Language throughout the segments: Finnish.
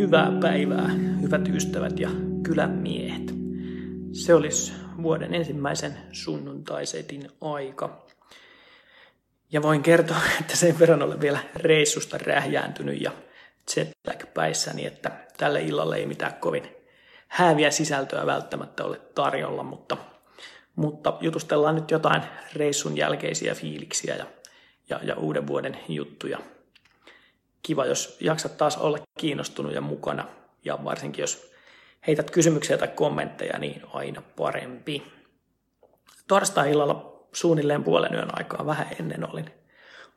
Hyvää päivää, hyvät ystävät ja kylän miehet. Se olisi vuoden ensimmäisen sunnuntaisetin aika. Ja voin kertoa, että sen verran olen vielä reissusta rähjääntynyt ja jetlag päissäni, että tälle illalle ei mitään kovin hääviä sisältöä välttämättä ole tarjolla, mutta, mutta jutustellaan nyt jotain reissun jälkeisiä fiiliksiä ja, ja, ja uuden vuoden juttuja kiva, jos jaksat taas olla kiinnostunut ja mukana. Ja varsinkin, jos heität kysymyksiä tai kommentteja, niin aina parempi. Torstai-illalla suunnilleen puolen yön aikaa vähän ennen olin,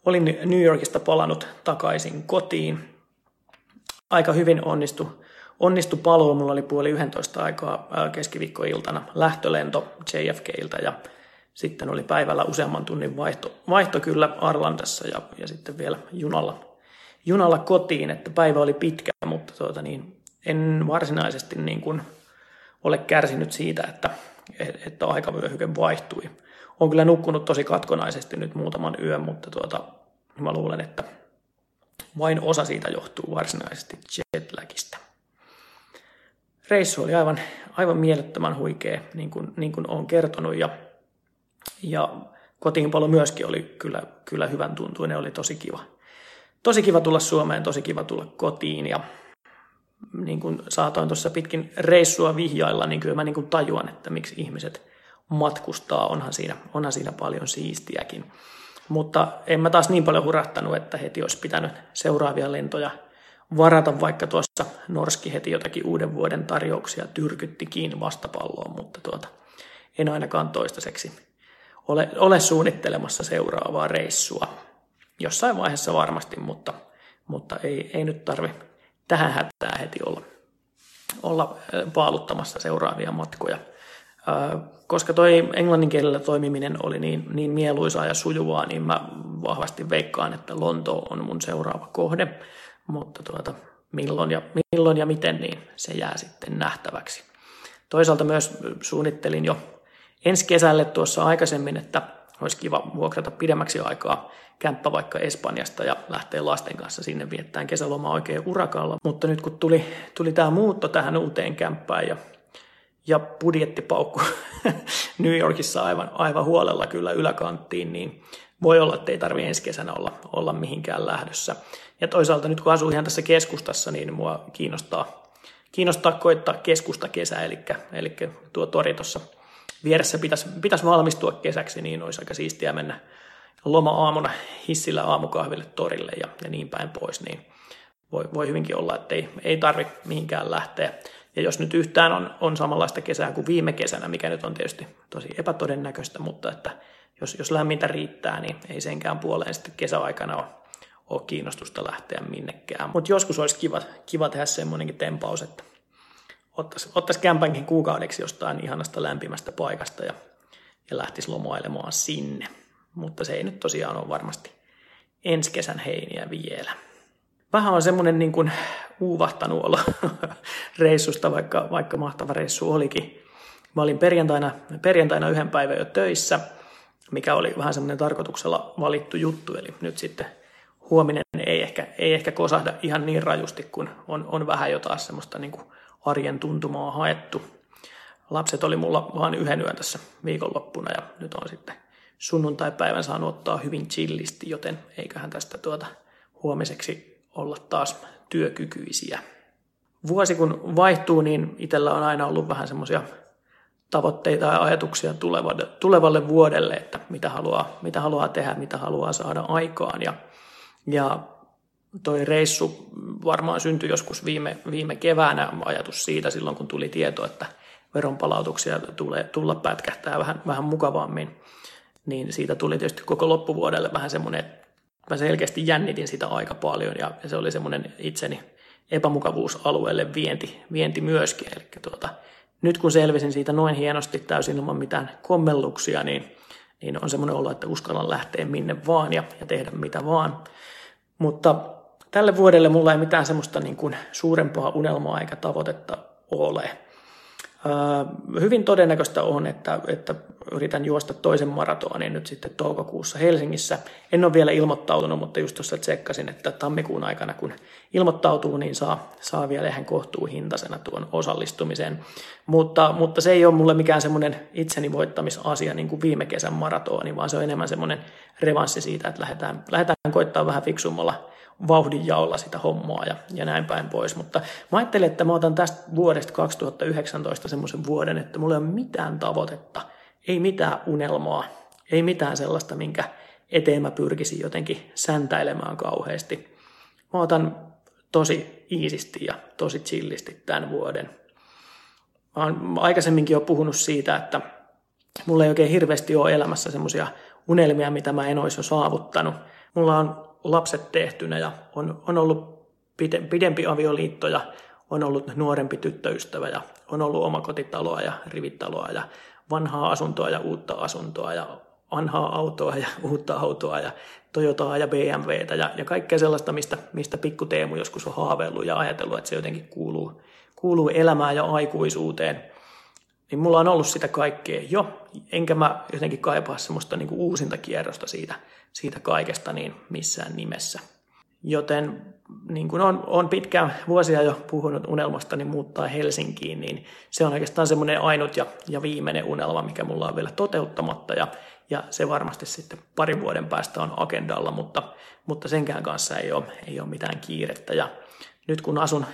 olin New Yorkista palannut takaisin kotiin. Aika hyvin onnistu, onnistu paluu. Mulla oli puoli 11 aikaa keskiviikkoiltana lähtölento JFKiltä ja sitten oli päivällä useamman tunnin vaihto, vaihto kyllä Arlandassa ja, ja sitten vielä junalla junalla kotiin, että päivä oli pitkä, mutta tuota niin, en varsinaisesti niin kuin ole kärsinyt siitä, että, että aikavyöhyke vaihtui. Olen kyllä nukkunut tosi katkonaisesti nyt muutaman yön, mutta tuota, mä luulen, että vain osa siitä johtuu varsinaisesti jetlagista. Reissu oli aivan, aivan mielettömän huikea, niin kuin, niin kuin olen kertonut, ja, ja kotiinpalo myöskin oli kyllä, kyllä hyvän tuntuinen, oli tosi kiva tosi kiva tulla Suomeen, tosi kiva tulla kotiin ja niin kuin saatoin tuossa pitkin reissua vihjailla, niin kyllä mä niin kuin tajuan, että miksi ihmiset matkustaa, onhan siinä, onhan siinä paljon siistiäkin. Mutta en mä taas niin paljon hurahtanut, että heti olisi pitänyt seuraavia lentoja varata, vaikka tuossa Norski heti jotakin uuden vuoden tarjouksia tyrkytti kiinni vastapalloon, mutta tuota, en ainakaan toistaiseksi ole, ole suunnittelemassa seuraavaa reissua jossain vaiheessa varmasti, mutta, mutta ei, ei nyt tarvi tähän hätään heti olla, olla paaluttamassa seuraavia matkoja. Koska toi englannin kielellä toimiminen oli niin, niin mieluisaa ja sujuvaa, niin mä vahvasti veikkaan, että Lonto on mun seuraava kohde. Mutta tuota, milloin, ja, milloin ja miten, niin se jää sitten nähtäväksi. Toisaalta myös suunnittelin jo ensi kesälle tuossa aikaisemmin, että olisi kiva vuokrata pidemmäksi aikaa kämppä vaikka Espanjasta ja lähteä lasten kanssa sinne viettämään kesälomaa oikein urakalla. Mutta nyt kun tuli, tuli tämä muutto tähän uuteen kämppään ja, ja budjettipaukku New Yorkissa aivan, aivan huolella kyllä yläkanttiin, niin voi olla, että ei tarvitse ensi kesänä olla, olla mihinkään lähdössä. Ja toisaalta nyt kun asuu ihan tässä keskustassa, niin mua kiinnostaa, kiinnostaa koittaa keskusta kesä, eli, eli tuo tori tuossa vieressä pitäisi, pitäisi valmistua kesäksi, niin olisi aika siistiä mennä loma-aamuna hissillä aamukahville torille ja, ja niin päin pois, niin voi, voi hyvinkin olla, että ei, ei tarvitse mihinkään lähteä. Ja jos nyt yhtään on, on samanlaista kesää kuin viime kesänä, mikä nyt on tietysti tosi epätodennäköistä, mutta että jos, jos lämmintä riittää, niin ei senkään puoleen sitten kesäaikana ole, ole kiinnostusta lähteä minnekään. Mutta joskus olisi kiva, kiva tehdä semmoinenkin tempaus, että ottaisi, ottaisi kämpänkin kuukaudeksi jostain ihanasta lämpimästä paikasta ja, ja lähtisi lomailemaan sinne. Mutta se ei nyt tosiaan ole varmasti ensi kesän heiniä vielä. Vähän on semmoinen niin kuin uuvahtanut olo reissusta, vaikka, vaikka mahtava reissu olikin. Mä olin perjantaina, perjantaina yhden päivän jo töissä, mikä oli vähän semmoinen tarkoituksella valittu juttu, eli nyt sitten huominen ei ehkä, ei ehkä kosahda ihan niin rajusti, kun on, on vähän jo taas semmoista niin kuin arjen tuntumaa haettu. Lapset oli mulla vain yhden yön tässä viikonloppuna ja nyt on sitten sunnuntai-päivän saanut ottaa hyvin chillisti, joten eiköhän tästä tuota huomiseksi olla taas työkykyisiä. Vuosi kun vaihtuu, niin itsellä on aina ollut vähän semmoisia tavoitteita ja ajatuksia tulevalle, tulevalle vuodelle, että mitä haluaa, mitä haluaa tehdä, mitä haluaa saada aikaan. Ja, ja toi reissu varmaan syntyi joskus viime, viime keväänä ajatus siitä silloin, kun tuli tieto, että veronpalautuksia tulee, tulla pätkähtää vähän, vähän mukavammin. Niin siitä tuli tietysti koko loppuvuodelle vähän semmoinen, että mä selkeästi jännitin sitä aika paljon ja, se oli semmoinen itseni epämukavuusalueelle vienti, vienti myöskin. Eli tuota, nyt kun selvisin siitä noin hienosti täysin ilman mitään kommelluksia, niin, niin on semmoinen olo, että uskallan lähteä minne vaan ja, ja tehdä mitä vaan. Mutta tälle vuodelle mulla ei mitään semmoista niin kuin suurempaa unelmaa eikä tavoitetta ole. Hyvin todennäköistä on, että, että yritän juosta toisen maratonin nyt sitten toukokuussa Helsingissä. En ole vielä ilmoittautunut, mutta just tuossa tsekkasin, että tammikuun aikana kun ilmoittautuu, niin saa, saa vielä ihan kohtuuhintaisena tuon osallistumisen. Mutta, mutta se ei ole mulle mikään semmoinen itseni voittamisasia niin kuin viime kesän maratoni, vaan se on enemmän semmoinen revanssi siitä, että lähdetään, lähdetään koittaa vähän fiksummalla vauhdin jaolla sitä hommaa ja, ja näin päin pois. Mutta mä ajattelin, että mä otan tästä vuodesta 2019 semmoisen vuoden, että mulla ei ole mitään tavoitetta, ei mitään unelmaa, ei mitään sellaista, minkä eteen mä pyrkisin jotenkin säntäilemään kauheasti. Mä otan tosi iisisti ja tosi chillisti tämän vuoden. Mä oon aikaisemminkin jo puhunut siitä, että mulla ei oikein hirveästi ole elämässä semmoisia unelmia, mitä mä en olisi jo saavuttanut. Mulla on lapset tehtynä ja on, on ollut pidempi avioliitto ja on ollut nuorempi tyttöystävä ja on ollut omakotitaloa ja rivitaloa ja vanhaa asuntoa ja uutta asuntoa ja vanhaa autoa ja uutta autoa ja Toyotaa ja BMWtä ja, ja kaikkea sellaista, mistä, mistä pikku Teemu joskus on haaveillut ja ajatellut, että se jotenkin kuuluu, kuuluu elämään ja aikuisuuteen. Niin mulla on ollut sitä kaikkea jo, enkä mä jotenkin kaipaa semmoista niin uusinta kierrosta siitä, siitä kaikesta niin missään nimessä. Joten niin kuin on, on pitkään vuosia jo puhunut unelmastani muuttaa Helsinkiin, niin se on oikeastaan semmoinen ainut ja, ja viimeinen unelma, mikä mulla on vielä toteuttamatta. Ja, ja se varmasti sitten parin vuoden päästä on agendalla, mutta, mutta senkään kanssa ei ole, ei ole mitään kiirettä. Ja nyt kun asun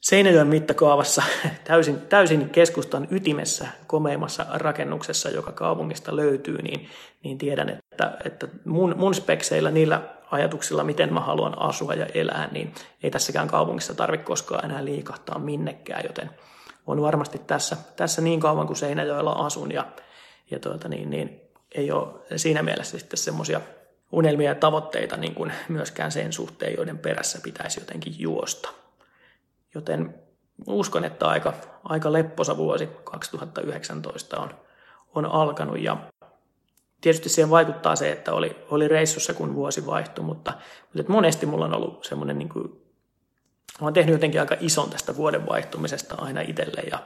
Seinäjoen mittakaavassa täysin, täysin keskustan ytimessä komeimmassa rakennuksessa, joka kaupungista löytyy, niin, niin tiedän, että, että mun, mun spekseillä, niillä ajatuksilla, miten mä haluan asua ja elää, niin ei tässäkään kaupungissa tarvitse koskaan enää liikahtaa minnekään, joten on varmasti tässä, tässä niin kauan kuin Seinäjoella asun ja, ja tuota niin, niin ei ole siinä mielessä sitten semmoisia unelmia ja tavoitteita niin kuin myöskään sen suhteen, joiden perässä pitäisi jotenkin juosta. Joten uskon, että aika, aika lepposa vuosi 2019 on, on alkanut. Ja tietysti siihen vaikuttaa se, että oli, oli reissussa kun vuosi vaihtui, mutta, mutta monesti mulla on ollut semmoinen, niin kuin, oon tehnyt jotenkin aika ison tästä vuoden vaihtumisesta aina itselle ja,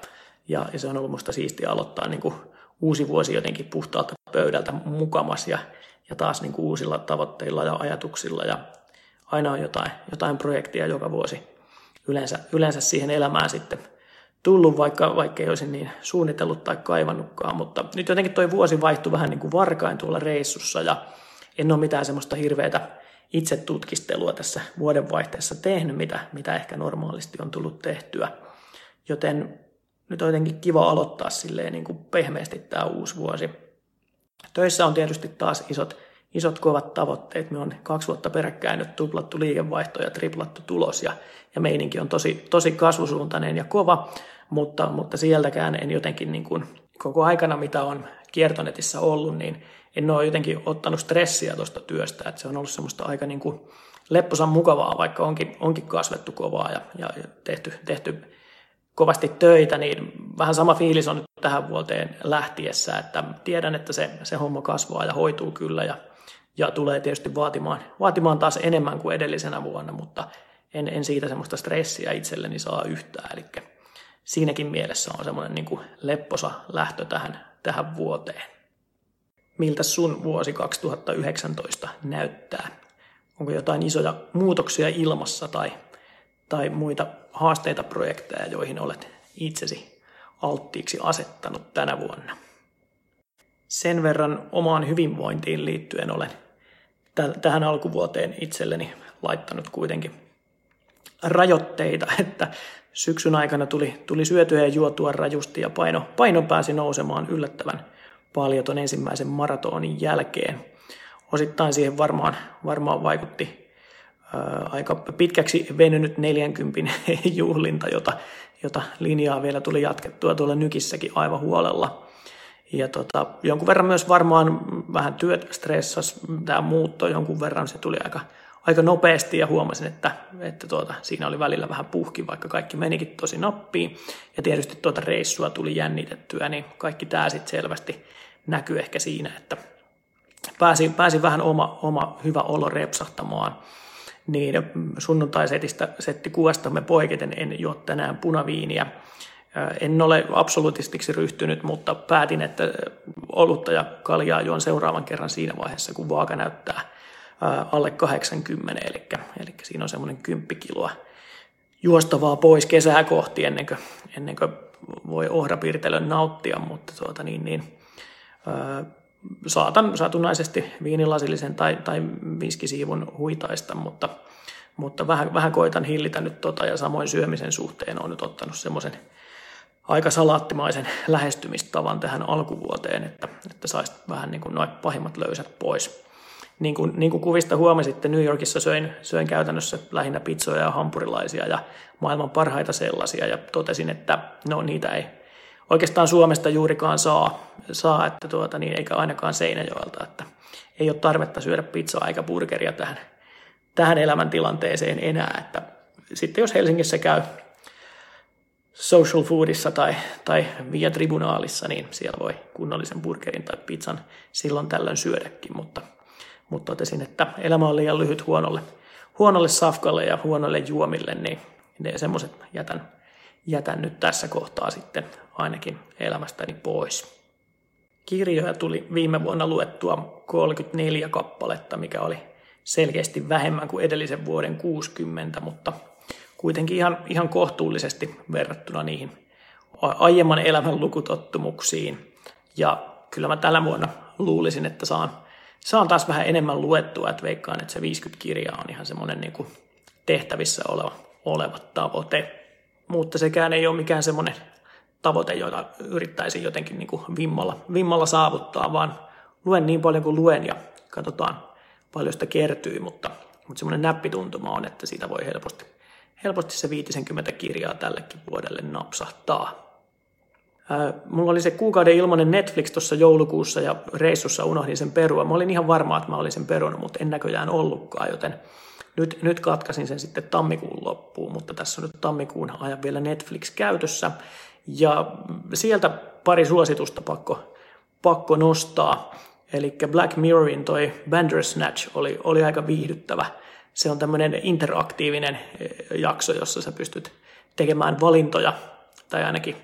ja, ja se on ollut musta siistiä aloittaa niin kuin uusi vuosi jotenkin puhtaalta pöydältä mukamas ja, ja taas niin kuin uusilla tavoitteilla ja ajatuksilla. Ja aina on jotain, jotain projektia joka vuosi yleensä, yleensä siihen elämään sitten tullut, vaikka, vaikka ei olisi niin suunnitellut tai kaivannutkaan. Mutta nyt jotenkin toi vuosi vaihtui vähän niin kuin varkain tuolla reissussa ja en ole mitään semmoista hirveätä itse tutkistelua tässä vuodenvaihteessa tehnyt, mitä, mitä ehkä normaalisti on tullut tehtyä. Joten nyt on jotenkin kiva aloittaa silleen niin kuin pehmeästi tämä uusi vuosi. Töissä on tietysti taas isot isot kovat tavoitteet. Me on kaksi vuotta peräkkäin nyt tuplattu liikevaihto ja triplattu tulos ja, ja meininki on tosi, tosi kasvusuuntainen ja kova, mutta, mutta sieltäkään en jotenkin niin kuin, koko aikana, mitä on kiertonetissä ollut, niin en ole jotenkin ottanut stressiä tuosta työstä, että se on ollut semmoista aika niin kuin lepposan mukavaa, vaikka onkin, onkin kasvettu kovaa ja, ja tehty, tehty kovasti töitä, niin vähän sama fiilis on nyt tähän vuoteen lähtiessä, että tiedän, että se, se homma kasvaa ja hoituu kyllä ja ja tulee tietysti vaatimaan, vaatimaan taas enemmän kuin edellisenä vuonna, mutta en, en siitä semmoista stressiä itselleni saa yhtään. Eli siinäkin mielessä on semmoinen niin kuin lepposa lähtö tähän, tähän vuoteen. Miltä sun vuosi 2019 näyttää? Onko jotain isoja muutoksia ilmassa tai, tai muita haasteita, projekteja, joihin olet itsesi alttiiksi asettanut tänä vuonna? Sen verran omaan hyvinvointiin liittyen olen tähän alkuvuoteen itselleni laittanut kuitenkin rajoitteita, että syksyn aikana tuli, tuli syötyä ja juotua rajusti ja paino, paino pääsi nousemaan yllättävän paljon ton ensimmäisen maratonin jälkeen. Osittain siihen varmaan, varmaan vaikutti ää, aika pitkäksi venynyt 40 juhlinta, jota, jota linjaa vielä tuli jatkettua tuolla nykissäkin aivan huolella. Ja tota, jonkun verran myös varmaan vähän työt stressas, tämä muutto jonkun verran, se tuli aika, aika nopeasti ja huomasin, että, että tuota, siinä oli välillä vähän puhki, vaikka kaikki menikin tosi nappiin. Ja tietysti tuota reissua tuli jännitettyä, niin kaikki tämä sitten selvästi näkyy ehkä siinä, että pääsin, pääsin vähän oma, oma hyvä olo repsahtamaan. Niin sunnuntai-setistä setti kuvastamme poiketen en juo tänään punaviiniä En ole absoluutistiksi ryhtynyt, mutta päätin, että olutta ja kaljaa juon seuraavan kerran siinä vaiheessa, kun vaaka näyttää alle 80, eli, eli siinä on semmoinen 10 kiloa juostavaa pois kesää kohti ennen kuin, ennen kuin voi ohrapiirtelön nauttia, mutta tuota niin, niin, ää, saatan satunnaisesti viinilasillisen tai, tai viskisiivun huitaista, mutta, mutta vähän, vähän koitan hillitä nyt tota ja samoin syömisen suhteen on nyt ottanut semmoisen aika salaattimaisen lähestymistavan tähän alkuvuoteen, että, että saisi vähän niin kuin noin pahimmat löysät pois. Niin kuin, niin kuin kuvista huomasitte, New Yorkissa söin, söin käytännössä lähinnä pizzoja ja hampurilaisia ja maailman parhaita sellaisia ja totesin, että no niitä ei oikeastaan Suomesta juurikaan saa, saa että tuota, niin, eikä ainakaan Seinäjoelta, että ei ole tarvetta syödä pizzaa eikä burgeria tähän, tähän elämäntilanteeseen enää, että sitten jos Helsingissä käy social foodissa tai, tai via tribunaalissa, niin siellä voi kunnollisen burgerin tai pizzan silloin tällöin syödäkin, mutta, mutta totesin, että elämä on liian lyhyt huonolle, huonolle safkalle ja huonoille juomille, niin ne semmoiset jätän, jätän nyt tässä kohtaa sitten ainakin elämästäni pois. Kirjoja tuli viime vuonna luettua 34 kappaletta, mikä oli selkeästi vähemmän kuin edellisen vuoden 60, mutta kuitenkin ihan, ihan kohtuullisesti verrattuna niihin aiemman elämän lukutottumuksiin. Ja kyllä mä tällä vuonna luulisin, että saan, saan taas vähän enemmän luettua, että veikkaan, että se 50 kirjaa on ihan semmoinen niin kuin tehtävissä oleva, oleva tavoite. Mutta sekään ei ole mikään semmoinen tavoite, jota yrittäisin jotenkin niin kuin vimmalla, vimmalla saavuttaa, vaan luen niin paljon kuin luen ja katsotaan paljon sitä kertyy, mutta, mutta semmoinen näppituntuma on, että siitä voi helposti helposti se 50 kirjaa tällekin vuodelle napsahtaa. Mulla oli se kuukauden ilmainen Netflix tuossa joulukuussa ja reissussa unohdin sen perua. Mä olin ihan varma, että mä olin sen perunut, mutta en näköjään ollutkaan, joten nyt, nyt katkasin sen sitten tammikuun loppuun, mutta tässä on nyt tammikuun ajan vielä Netflix käytössä. Ja sieltä pari suositusta pakko, pakko nostaa. Eli Black Mirrorin toi Bandersnatch oli, oli aika viihdyttävä – se on tämmöinen interaktiivinen eh, jakso, jossa sä pystyt tekemään valintoja, tai ainakin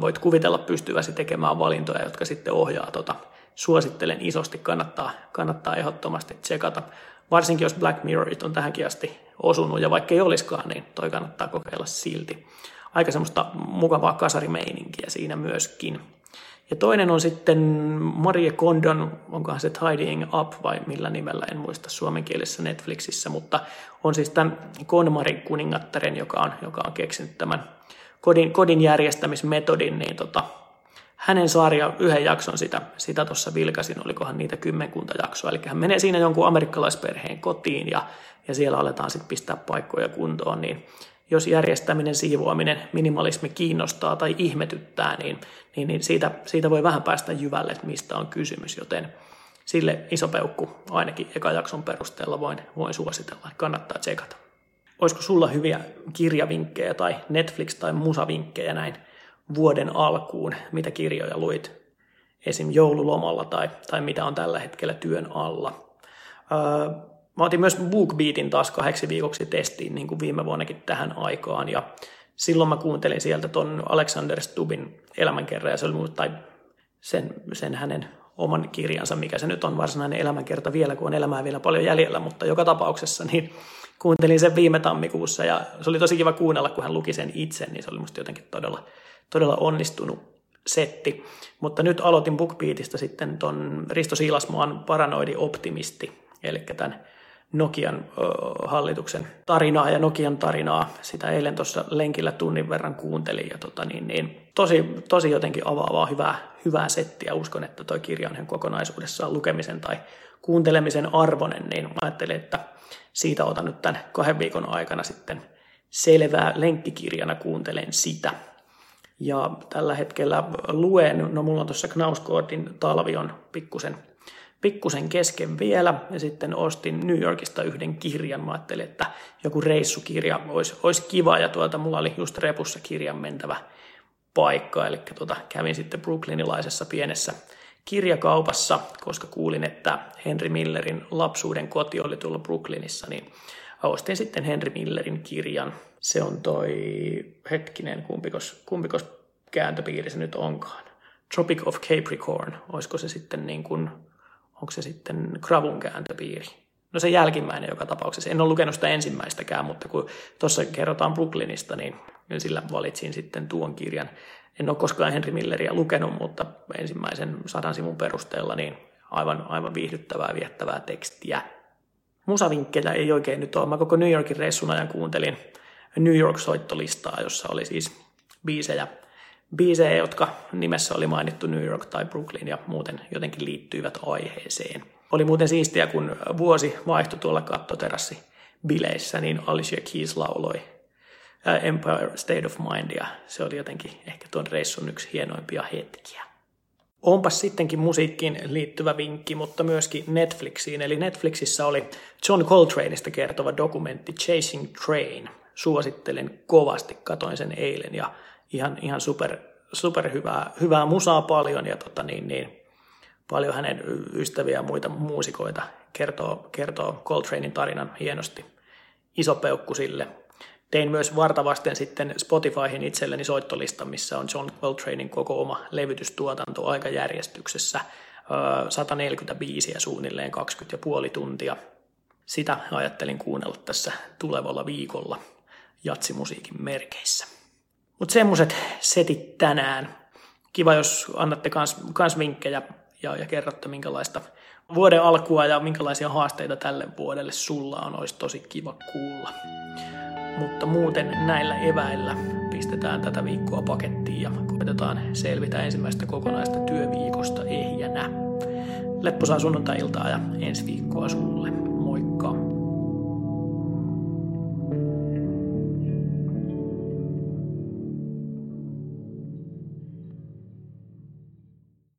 voit kuvitella pystyväsi tekemään valintoja, jotka sitten ohjaa tota. Suosittelen isosti, kannattaa, kannattaa ehdottomasti tsekata. Varsinkin jos Black Mirrorit on tähänkin asti osunut, ja vaikka ei olisikaan, niin toi kannattaa kokeilla silti. Aika semmoista mukavaa kasarimeininkiä siinä myöskin. Ja toinen on sitten Marie Kondon, onkohan se Tidying Up vai millä nimellä, en muista suomenkielisessä Netflixissä, mutta on siis tämän Konmarin kuningattaren, joka on, joka on keksinyt tämän kodin, kodin järjestämismetodin, niin tota, hänen sarja yhden jakson sitä, sitä tuossa vilkasin, olikohan niitä kymmenkunta jaksoa. Eli hän menee siinä jonkun amerikkalaisperheen kotiin ja, ja siellä aletaan sitten pistää paikkoja kuntoon, niin jos järjestäminen, siivoaminen, minimalismi kiinnostaa tai ihmetyttää, niin, niin, niin siitä, siitä voi vähän päästä jyvälle, että mistä on kysymys, joten sille iso peukku ainakin eka jakson perusteella voin, voin suositella, kannattaa tsekata. Olisiko sulla hyviä kirjavinkkejä tai Netflix- tai musavinkkejä näin vuoden alkuun, mitä kirjoja luit esim. joululomalla tai, tai mitä on tällä hetkellä työn alla? Öö, Mä otin myös BookBeatin taas kahdeksi viikoksi testiin niin kuin viime vuonnakin tähän aikaan ja silloin mä kuuntelin sieltä ton Alexander Stubin elämänkerran ja se oli tai sen, sen hänen oman kirjansa, mikä se nyt on varsinainen elämänkerta vielä, kun on elämää vielä paljon jäljellä, mutta joka tapauksessa niin kuuntelin sen viime tammikuussa ja se oli tosi kiva kuunnella, kun hän luki sen itse, niin se oli musta jotenkin todella, todella onnistunut setti. Mutta nyt aloitin BookBeatista sitten ton Risto Siilasmaan Paranoidi Optimisti, eli tämän Nokian hallituksen tarinaa ja Nokian tarinaa. Sitä eilen tuossa lenkillä tunnin verran kuuntelin ja tota niin, niin, tosi, tosi jotenkin avaavaa hyvää, hyvää settiä. Uskon, että tuo kirja on kokonaisuudessaan lukemisen tai kuuntelemisen arvoinen, niin ajattelin, että siitä otan nyt tämän kahden viikon aikana sitten selvää lenkkikirjana kuuntelen sitä. Ja tällä hetkellä luen, no mulla on tuossa Knauskoodin talvi on pikkusen pikkusen kesken vielä ja sitten ostin New Yorkista yhden kirjan. Mä ajattelin, että joku reissukirja olisi, olisi kiva ja tuota, mulla oli just repussa kirjan mentävä paikka. Eli tuota, kävin sitten brooklynilaisessa pienessä kirjakaupassa, koska kuulin, että Henry Millerin lapsuuden koti oli tuolla Brooklynissa, niin ostin sitten Henry Millerin kirjan. Se on toi, hetkinen, kumpikos, kumpikos kääntöpiiri se nyt onkaan. Tropic of Capricorn, olisiko se sitten niin kuin, onko se sitten Kravun kääntöpiiri? No se jälkimmäinen joka tapauksessa. En ole lukenut sitä ensimmäistäkään, mutta kun tuossa kerrotaan Brooklynista, niin sillä valitsin sitten tuon kirjan. En ole koskaan Henry Milleria lukenut, mutta ensimmäisen sadan sivun perusteella niin aivan, aivan viihdyttävää, viettävää tekstiä. Musavinkkejä ei oikein nyt ole. Mä koko New Yorkin reissun ajan kuuntelin New York-soittolistaa, jossa oli siis biisejä, biisejä, jotka nimessä oli mainittu New York tai Brooklyn ja muuten jotenkin liittyivät aiheeseen. Oli muuten siistiä, kun vuosi vaihtui tuolla kattoterassi bileissä, niin Alicia Keys lauloi Empire State of Mind ja se oli jotenkin ehkä tuon reissun yksi hienoimpia hetkiä. Onpas sittenkin musiikkiin liittyvä vinkki, mutta myöskin Netflixiin. Eli Netflixissä oli John Coltraneista kertova dokumentti Chasing Train. Suosittelen kovasti, katoin sen eilen ja ihan, ihan super, super hyvää, hyvää musaa paljon ja tota niin, niin, paljon hänen ystäviä ja muita muusikoita kertoo, kertoo Coltranein tarinan hienosti. Iso peukku sille. Tein myös vartavasten sitten Spotifyhin itselleni soittolista, missä on John Coltranein koko oma levytystuotanto aikajärjestyksessä. 145 ja suunnilleen 20,5 tuntia. Sitä ajattelin kuunnella tässä tulevalla viikolla jatsimusiikin merkeissä. Mutta semmoset setit tänään. Kiva, jos annatte kans, kans vinkkejä ja, ja kerrotte, minkälaista vuoden alkua ja minkälaisia haasteita tälle vuodelle sulla on, olisi tosi kiva kuulla. Mutta muuten näillä eväillä pistetään tätä viikkoa pakettiin ja koitetaan selvitä ensimmäistä kokonaista työviikosta ehjänä. Lepposaa sunnuntai-iltaa ja ensi viikkoa sulle. Moikka!